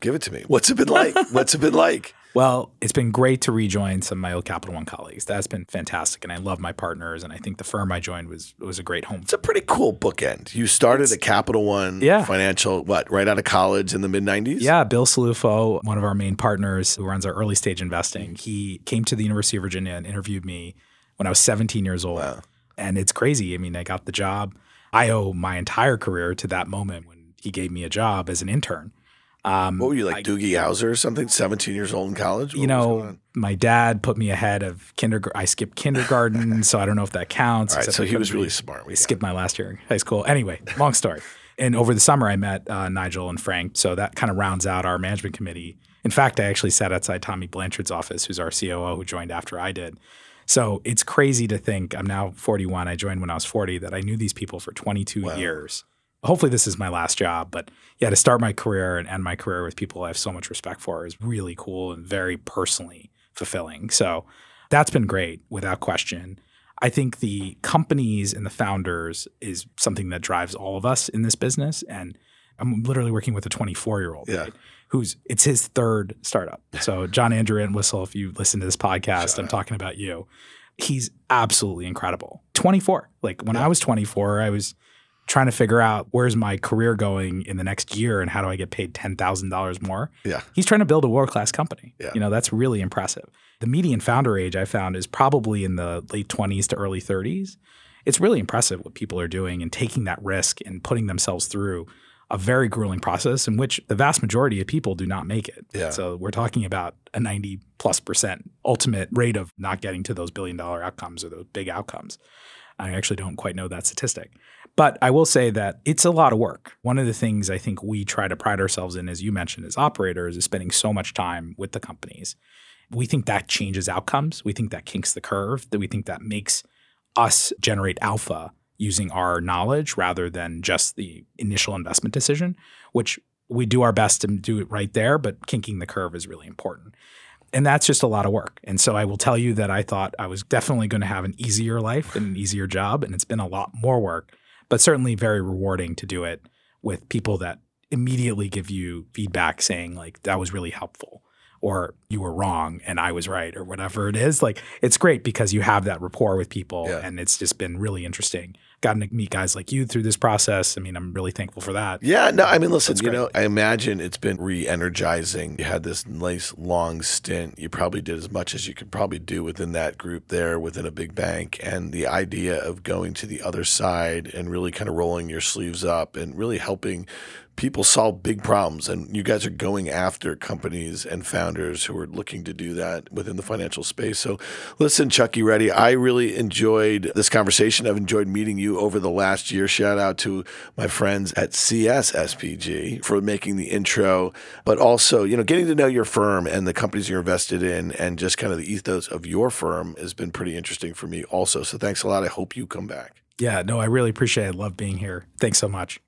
Give it to me. What's it been like? What's it been like? Well, it's been great to rejoin some of my old Capital One colleagues. That's been fantastic, and I love my partners. And I think the firm I joined was was a great home. It's a pretty cool bookend. You started at Capital One Yeah. Financial, what, right out of college in the mid 90s? Yeah, Bill Cilluffo, one of our main partners who runs our early stage investing, he came to the University of Virginia and interviewed me when I was 17 years old. And it's crazy. I mean, I got the job. I owe my entire career to that moment when he gave me a job as an intern. Um, What were you like, Doogie Howser or something? 17 years old in college? you What going know, my dad put me ahead of kindergarten. I skipped kindergarten, so I don't know if that counts. All right. So he was really smart. We skipped my last year in high school. Anyway, long story. And over the summer, I met uh, Nigel and Frank. So that kind of rounds out our management committee. In fact, I actually sat outside Tommy Blanchard's office, who's our COO, who joined after I did. So it's crazy to think I'm now 41. I joined when I was 40, that I knew these people for 22 years. Hopefully, this is my last job. But yeah, to start my career and end my career with people I have so much respect for is really cool and very personally fulfilling. So that's been great without question. I think the companies and the founders is something that drives all of us in this business. And I'm literally working with a 24 year old, Yeah. who's it's his third startup. So John Andrew and Whistle, if you listen to this podcast, I'm talking about you. He's absolutely incredible. 24. Like when I was 24, I was trying to figure out where's my career going in the next year and how do I get paid $10,000 more. Yeah. He's trying to build a world class company. Yeah. You know, that's really impressive. The median founder age I found is probably in the late 20s to early 30s. It's really impressive what people are doing and taking that risk and putting themselves through a very grueling process in which the vast majority of people do not make it. Yeah. So we're talking about a 90 plus percent ultimate rate of not getting to those billion dollar outcomes or those big outcomes. I actually don't quite know that statistic. But I will say that it's a lot of work. One of the things I think we try to pride ourselves in, as you mentioned, as operators, is spending so much time with the companies. We think that changes outcomes. We think that kinks the curve, that we think that makes us generate alpha using our knowledge rather than just the initial investment decision, which we do our best to do it right there, but kinking the curve is really important. And that's just a lot of work. And so I will tell you that I thought I was definitely going to have an easier life and an easier job. And it's been a lot more work, but certainly very rewarding to do it with people that immediately give you feedback saying, like, that was really helpful or you were wrong and I was right or whatever it is. Like, it's great because you have that rapport with people Yeah. and it's just been really interesting. Gotten to meet guys like you through this process. I mean, I'm really thankful for that. Yeah, no, I mean, listen, you know, I imagine it's been re energizing. You had this nice long stint. You probably did as much as you could probably do within that group there within a big bank. And the idea of going to the other side and really kind of rolling your sleeves up and really helping people solve big problems and you guys are going after companies and founders who are looking to do that within the financial space. So listen Chuckie Reddy? I really enjoyed this conversation. I've enjoyed meeting you over the last year. Shout out to my friends at csspg for making the intro but also you know getting to know your firm and the companies you're invested in and just kind of the ethos of your firm has been pretty interesting for me also. So thanks a lot. I hope you come back. Yeah no i really appreciate it. I love being here. Thanks so much